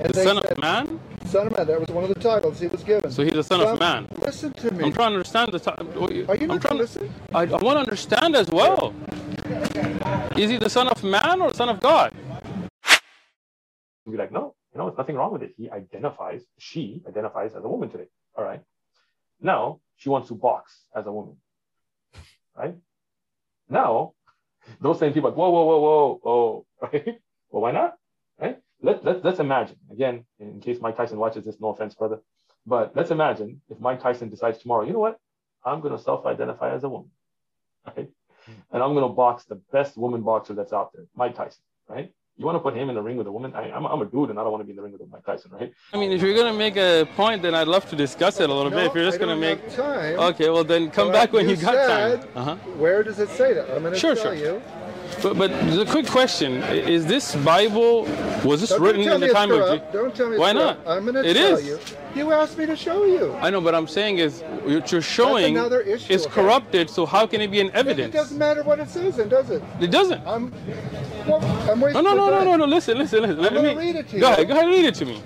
And The son said, of man? Son of man. That was one of the titles he was given. So he's the son of man. Listen to me. I'm trying to understand the time. Are you I'm not trying to listen? I, I want to understand as well. Is he the son of man or son of God? Be like, no, you know, there's nothing wrong with it. He identifies, she identifies as a woman today. All right. Now she wants to box as a woman. Right? Now, those same people are like, whoa, whoa, whoa, whoa, whoa, right? Well, why not? Right? Let, let, let's imagine, again, in case Mike Tyson watches this, no offense, brother, but let's imagine if Mike Tyson decides tomorrow, you know what? I'm going to self identify as a woman. Right? And I'm going to box the best woman boxer that's out there, Mike Tyson. Right? You want to put him in the ring with a woman? I, I'm, I'm a dude and I don't want to be in the ring with Mike Tyson, right? I mean, if you're gonna make a point, then I'd love to discuss it a little No, bit. If you're just gonna make, have time. okay, well then come But back when you you got said- time. Uh-huh. Where does it say that? I'm going to Sure, tell sure. you. But but the quick question: Is this Bible was this Don't written in the time of? Je- Don't tell me Why not? I'm going to tell is. you. You asked me to show you. I know, but I'm saying is what you're showing is corrupted. So how can it be an evidence? It doesn't matter what it says, then, does it? It doesn't. I'm. Well, I'm No, no, no, no, no, no. Listen, listen, listen. Let gonna me read it to you. Go ahead, go ahead, read it to me.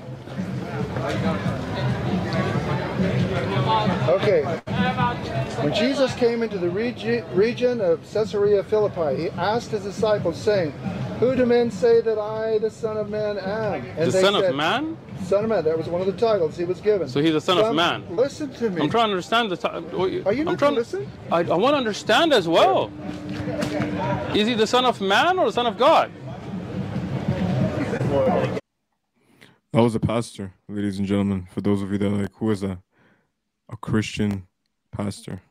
Okay. When Jesus came into the regi- region of Caesarea Philippi, he asked his disciples, saying, Who do men say that I, the Son of Man, am? And The they Son said, of Man. Son of Man. That was one of the titles he was given. So he's the Son of Man. Listen to me. I'm trying to understand the title. Are you I'm not trying to listen? I, I want to understand as well. Is he the Son of Man or the Son of God? That was a pastor, ladies and gentlemen. For those of you that are like, who is that? A Christian pastor.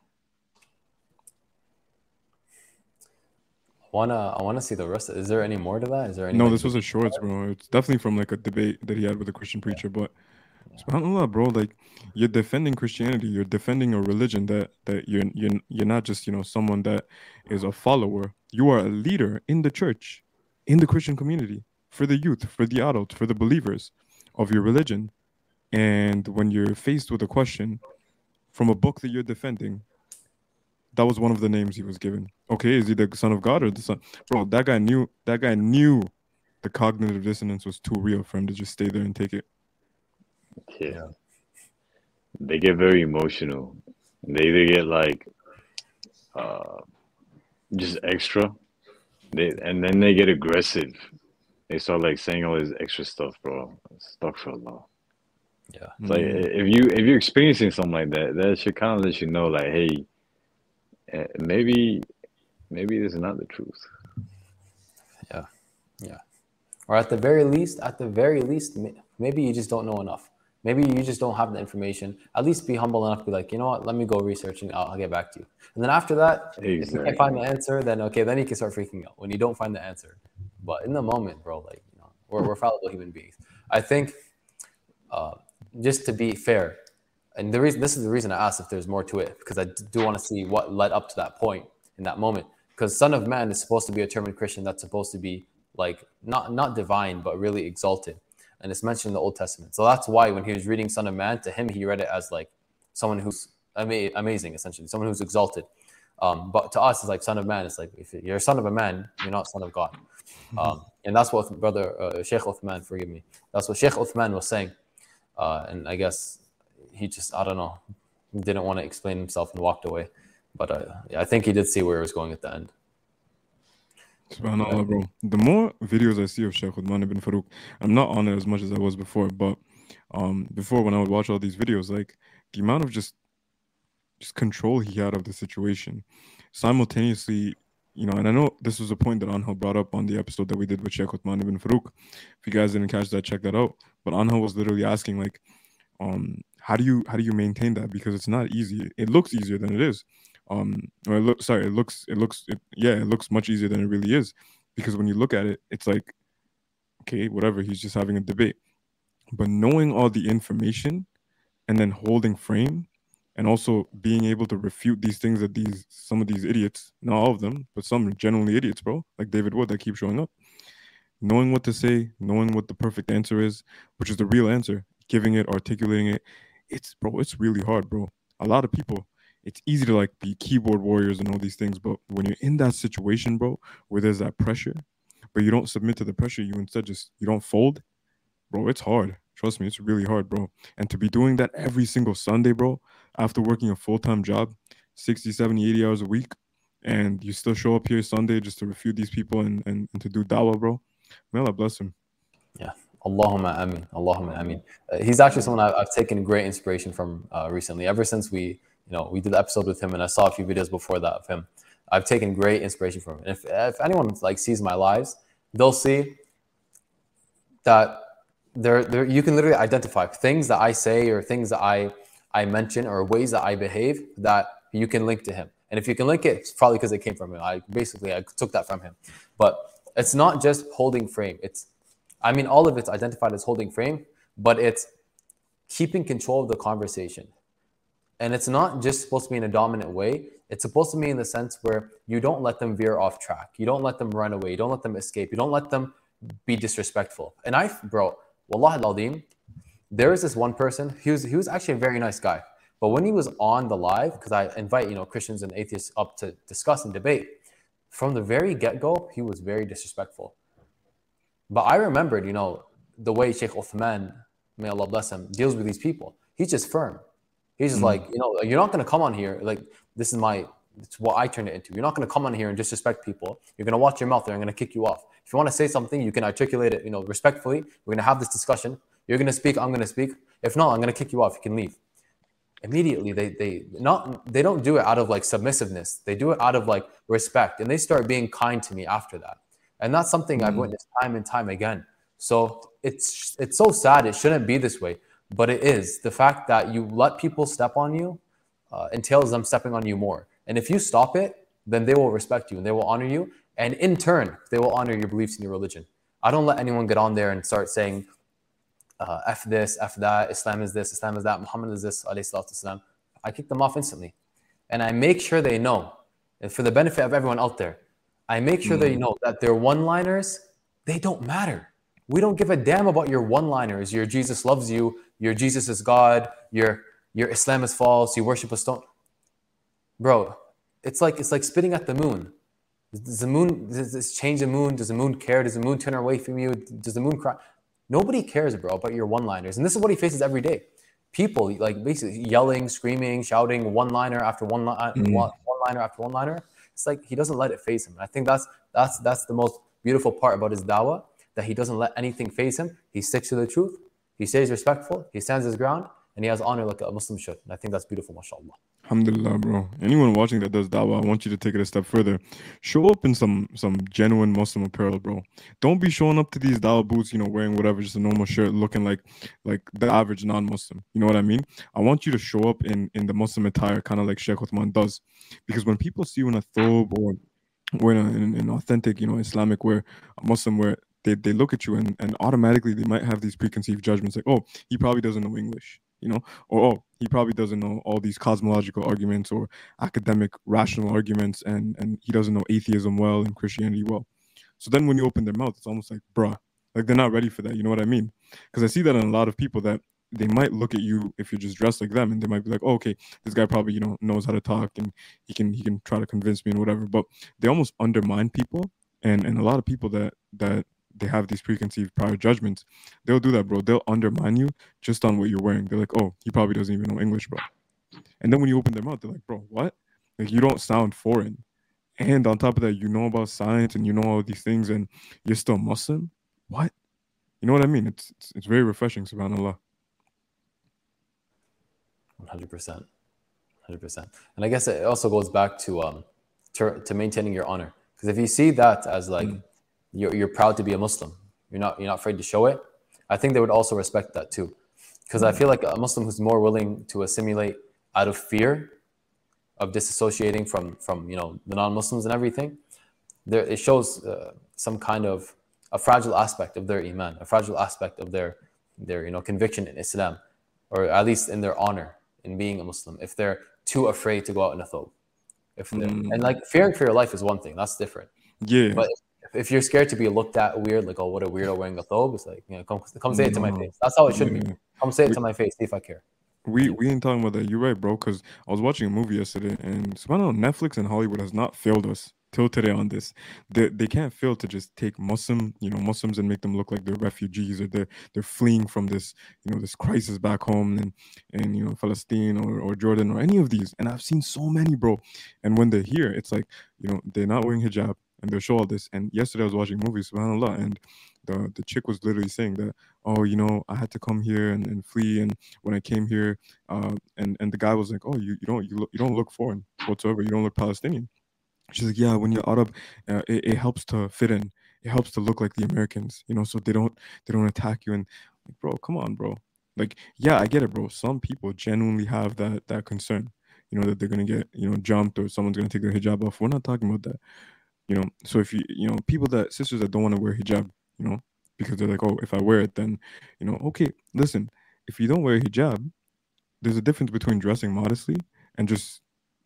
Wanna I wanna see the rest. Is there any more to that? Is there any? No, this was a shorts, bro. It's definitely from like a debate that he had with a Christian preacher. But subhanAllah, bro, like you're defending Christianity, you're defending a religion that that you're you're you're not just you know someone that is a follower. You are a leader in the church, in the Christian community, for the youth, for the adult, for the believers of your religion. And when you're faced with a question from a book that you're defending, that was one of the names he was given. Okay, is he the son of God or the son? Bro, that guy knew. That guy knew the cognitive dissonance was too real for him to just stay there and take it. Yeah. They get very emotional. They either get like uh just extra. They and then they get aggressive. They start like saying all this extra stuff, bro. Stuck for a lot. Yeah. It's like if you if you're experiencing something like that, that should kind of let you know, like, hey, eh, maybe maybe this is not the truth. Yeah, yeah. Or at the very least, at the very least, maybe you just don't know enough. Maybe you just don't have the information. At least be humble enough to be like, you know what? Let me go research and I'll, I'll get back to you. And then after that, if you can't find the answer, then okay, then you can start freaking out when you don't find the answer. But in the moment, bro, like you know, we're, we're fallible human beings. I think uh, just to be fair, and the reason this is the reason I asked if there's more to it because I do want to see what led up to that point in that moment. Because Son of Man is supposed to be a term in Christian that's supposed to be like not not divine but really exalted, and it's mentioned in the Old Testament. So that's why when he was reading Son of Man, to him he read it as like someone who's ama- amazing, essentially, someone who's exalted. Um, but to us, it's like Son of Man. It's like if you're a son of a man, you're not son of God. Um, and that's what brother uh, Sheikh Uthman, forgive me, that's what Sheikh Uthman was saying. Uh, and I guess he just, I don't know, didn't want to explain himself and walked away. But uh, yeah, I think he did see where it was going at the end. Subhanallah, bro. The more videos I see of Sheikh Uthman ibn Farouk, I'm not on it as much as I was before, but um, before when I would watch all these videos, like the amount of just just control he had of the situation, simultaneously, you know, and I know this was a point that Anhel brought up on the episode that we did with Sheikh Uthman ibn Farouk. If you guys didn't catch that, check that out. But Anhel was literally asking, like, um, how do you how do you maintain that? Because it's not easy. It looks easier than it is. Um, or it look sorry, it looks it looks it, yeah, it looks much easier than it really is. Because when you look at it, it's like, okay, whatever, he's just having a debate. But knowing all the information and then holding frame and also being able to refute these things that these some of these idiots, not all of them, but some genuinely idiots, bro, like David Wood that keep showing up. Knowing what to say, knowing what the perfect answer is, which is the real answer, giving it, articulating it, it's bro, it's really hard, bro. A lot of people, it's easy to like be keyboard warriors and all these things, but when you're in that situation, bro, where there's that pressure, but you don't submit to the pressure, you instead just you don't fold, bro, it's hard. Trust me, it's really hard, bro. And to be doing that every single Sunday, bro, after working a full time job, 60, 70, 80 hours a week, and you still show up here Sunday just to refute these people and, and, and to do dawah, bro. May Allah bless him. Yeah. Allahumma amin. Allahumma amin. Uh, he's actually someone I, I've taken great inspiration from uh, recently. Ever since we, you know, we did the episode with him, and I saw a few videos before that of him. I've taken great inspiration from him. And if if anyone like sees my lives, they'll see that there, there you can literally identify things that I say or things that I I mention or ways that I behave that you can link to him. And if you can link it, it's probably because it came from him. I basically I took that from him. But it's not just holding frame. It's I mean all of it's identified as holding frame, but it's keeping control of the conversation. And it's not just supposed to be in a dominant way. It's supposed to be in the sense where you don't let them veer off track. You don't let them run away. You don't let them escape. You don't let them be disrespectful. And I, bro, Wallah al there is this one person, he was, he was actually a very nice guy. But when he was on the live, because I invite, you know, Christians and atheists up to discuss and debate, from the very get-go, he was very disrespectful. But I remembered, you know, the way Sheikh Uthman, may Allah bless him, deals with these people. He's just firm. He's just mm like, you know, you're not going to come on here. Like, this is my, it's what I turned it into. You're not going to come on here and disrespect people. You're going to watch your mouth I'm going to kick you off. If you want to say something, you can articulate it, you know, respectfully. We're going to have this discussion. You're going to speak. I'm going to speak. If not, I'm going to kick you off. You can leave. Immediately, they they not they don't do it out of like submissiveness. They do it out of like respect, and they start being kind to me after that. And that's something mm I've witnessed time and time again. So it's it's so sad. It shouldn't be this way, but it is. The fact that you let people step on you uh, entails them stepping on you more. And if you stop it, then they will respect you and they will honor you. And in turn, they will honor your beliefs and your religion. I don't let anyone get on there and start saying, uh, F this, F that, Islam is this, Islam is that, Muhammad is this, Islam. I kick them off instantly. And I make sure they know, and for the benefit of everyone out there, I make sure mm. they know that their one liners, they don't matter. We don't give a damn about your one liners. Your Jesus loves you, your Jesus is God, your, your Islam is false, you worship a stone. Bro, it's like it's like spitting at the moon. Does the moon does this change the moon? Does the moon care? Does the moon turn away from you? Does the moon cry? Nobody cares, bro, about your one-liners. And this is what he faces every day. People like basically yelling, screaming, shouting one-liner after one, mm. one liner after one-liner. It's like he doesn't let it face him. I think that's that's that's the most beautiful part about his dawah that he doesn't let anything face him. He sticks to the truth. He stays respectful. He stands his ground, and he has honor like a Muslim should. And I think that's beautiful, mashallah. Alhamdulillah, bro. Anyone watching that does dawah, I want you to take it a step further. Show up in some some genuine Muslim apparel, bro. Don't be showing up to these dawah booths, you know, wearing whatever, just a normal shirt, looking like like the average non-Muslim. You know what I mean? I want you to show up in in the Muslim attire, kind of like Sheikh Uthman does, because when people see you in a thobe or or in, authentic, you know, Islamic wear, Muslim wear, they, they look at you and, and automatically they might have these preconceived judgments like, oh, he probably doesn't know English you know, or oh, he probably doesn't know all these cosmological arguments or academic rational arguments, and and he doesn't know atheism well and Christianity well. So then when you open their mouth, it's almost like, bruh, like they're not ready for that. You know what I mean? Because I see that in a lot of people that they might look at you if you're just dressed like them, and they might be like, oh, okay, this guy probably you know knows how to talk, and he can he can try to convince me and whatever. But they almost undermine people, and and a lot of people that that they have these preconceived prior judgments, they'll do that, bro. They'll undermine you just on what you're wearing. They're like, oh, he probably doesn't even know English, bro. And then when you open their mouth, they're like, bro, what? Like you don't sound foreign. And on top of that, you know about science and you know all these things, and you're still Muslim. What? You know what I mean? It's it's, it's very refreshing, subhanallah. One hundred percent, hundred percent. And I guess it also goes back to um to, to maintaining your honor, because if you see that as like mm you're, you're proud to be a Muslim. You're not you're not afraid to show it. I think they would also respect that too, because I feel like a Muslim who's more willing to assimilate out of fear of disassociating from from you know the non-Muslims and everything, there it shows uh, some kind of a fragile aspect of their iman, a fragile aspect of their their you know conviction in Islam, or at least in their honor in being a Muslim. If they're too afraid to go out in a thobe, if mm. and like fearing for your life is one thing, that's different. Yeah. But if you're scared to be looked at weird, like oh what a weirdo wearing a thobe, it's like you know come come say it to my face. That's how it should be. Mm-hmm. Come say it to my face, see if I care. We we ain't talking about that. You're right, bro. Because I was watching a movie yesterday, and somehow Netflix and Hollywood has not failed us till today on this. They they can't fail to just take Muslim, you know, Muslims and make them look like they're refugees or they're they're fleeing from this, you know, this crisis back home and and you know Palestine or, or Jordan or any of these. And I've seen so many, bro. And when they're here, it's like, you know, they're not wearing hijab and they'll show all this. And yesterday I was watching movies, subhanAllah, and the the chick was literally saying that, oh, you know, I had to come here and, and flee, and when I came here, uh, and and the guy was like, oh, you, you don't you, look, you don't look foreign whatsoever, you don't look Palestinian. She's like, yeah, when you're Arab, uh, it, it helps to fit in, it helps to look like the Americans, you know, so they don't they don't attack you. And like, bro, come on, bro. Like, yeah, I get it, bro. Some people genuinely have that that concern, you know, that they're gonna get you know jumped or someone's gonna take their hijab off. We're not talking about that you know so if you you know people that sisters that don't want to wear hijab you know because they're like oh if i wear it then you know okay listen if you don't wear hijab there's a difference between dressing modestly and just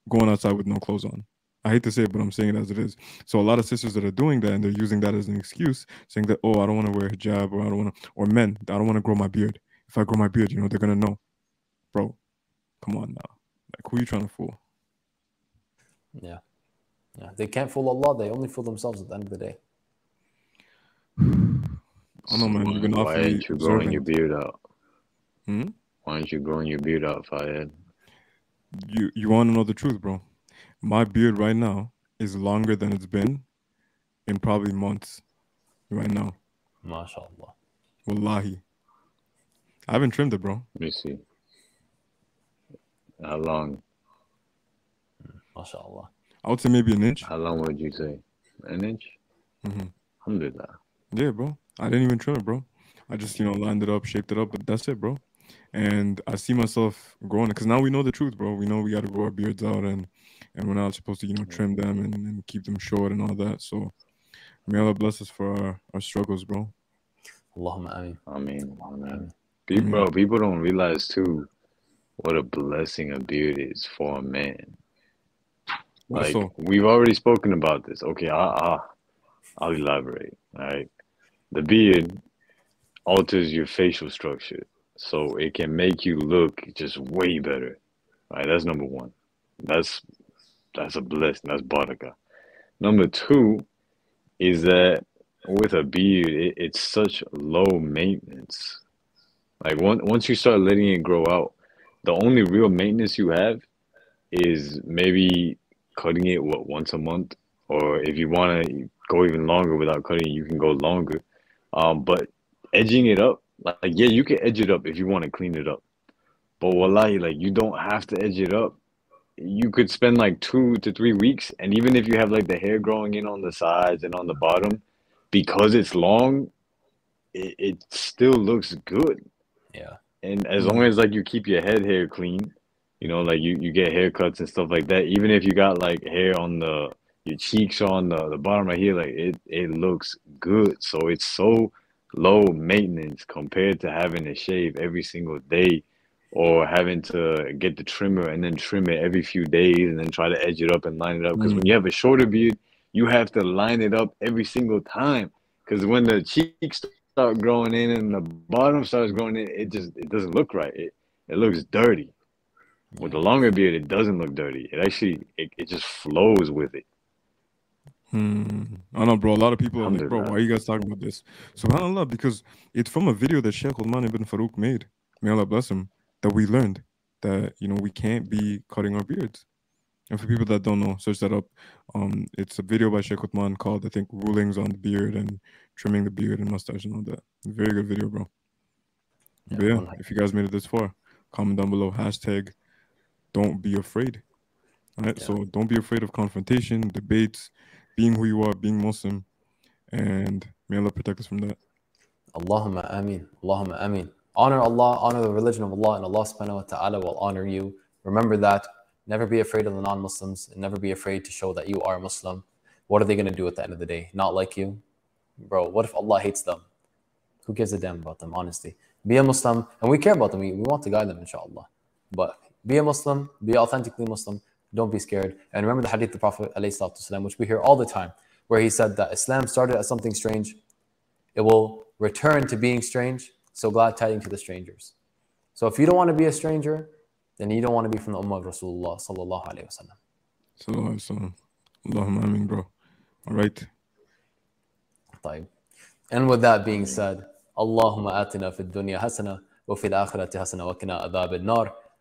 going outside with no clothes on. I hate to say it but i'm saying it as it is. So a lot of sisters that are doing that and they're using that as an excuse saying that oh i don't want to wear hijab or i don't want to or men i don't want to grow my beard. If i grow my beard you know they're gonna know. Bro come on now. Like who are you trying to fool? Yeah. Yeah. They can't fool Allah. They only fool themselves at the end of the day. I don't know, man. You've been Why awfully aren't you growing your beard out? Hmm? Why aren't you growing your beard out, Fayed? You you want to know the truth, bro? My beard right now is longer than it's been in probably months. Right now, MashaAllah. wallahi, I haven't trimmed it, bro. Let me see. How long? MashaAllah. I would say maybe an inch. How long would you say? An inch? hmm Alhamdulillah. Yeah, bro. I didn't even trim it, bro. I just you know lined it up, shaped it up, but that's it, bro. And I see myself growing it because now we know the truth, bro. We know we got to grow our beards out, and and we're not supposed to you know trim them and, and keep them short and all that. So may Allah bless us for our, our struggles, bro. Allahumma ameen. I mean, man. People, bro, people don't realize too what a blessing a beard is for a man. Like Also, we've already spoken about this. Okay, I, I, I'll elaborate. All right, the beard alters your facial structure, so it can make you look just way better. All right, that's number one. That's that's a blessing. That's baraka. Number two is that with a beard, it, it's such low maintenance. Like once once you start letting it grow out, the only real maintenance you have is maybe cutting it what once a month, or if you want to go even longer without cutting, you can go longer. Um, but edging it up, like yeah, you can edge it up if you want to clean it up. But wallahi, like you don't have to edge it up. You could spend like two to three weeks, and even if you have like the hair growing in on the sides and on the bottom, because it's long, it, it still looks good. Yeah. And as long as like you keep your head hair clean, you know, like you, you get haircuts and stuff like that, even if you got like hair on the your cheeks on the, the bottom right here, like it, it looks good. So it's so low maintenance compared to having to shave every single day or having to get the trimmer and then trim it every few days and then try to edge it up and line it up. Because mm. when you have a shorter beard, you have to line it up every single time. Because when the cheeks start growing in and the bottom starts growing in, it just it doesn't look right. It it looks dirty. With the longer beard, it doesn't look dirty. It actually it, it just flows with it. Hmm. I know, bro. A lot of people are like, bro, why are you guys talking about this? SubhanAllah, because it's from a video that Sheikh Uthman ibn Farouk made. May Allah bless him. That we learned that you know we can't be cutting our beards. And for people that don't know, search that up. Um, it's a video by Sheikh Uthman called I think "Rulings on the Beard and Trimming the Beard and Mustache and all that." Very good video, bro. Yeah, but yeah, wallahi. if you guys made it this far, comment down below hashtag Don't be afraid. All right, Yeah. so don't be afraid of confrontation, debates, being who you are, being Muslim, and may Allah protect us from that. Allahumma ameen. Allahumma ameen. Honor Allah, honor the religion of Allah, and Allah subhanahu wa ta'ala will honor you. Remember that. Never be afraid of the non Muslims, and never be afraid to show that you are a Muslim. What are they going to do at the end of the day? Not like you? Bro, what if Allah hates them? Who gives a damn about them, honestly? Be a Muslim, and we care about them. We, we want to guide them, inshallah. But be a Muslim, be authentically Muslim. Don't be scared. And remember the hadith of the Prophet, ﷺ, which we hear all the time, where he said that Islam started as something strange, it will return to being strange. So glad tidings to the strangers. So if you don't want to be a stranger, then you don't want to be from the Ummah of Rasulullah sallallahu alaihi wasallam. So, so Allahumma ameen, bro. All right. طيب. And with that being said, اللهم آتنا في الدنيا حسنة وفي الآخرة حسنة وقنا عذاب النار.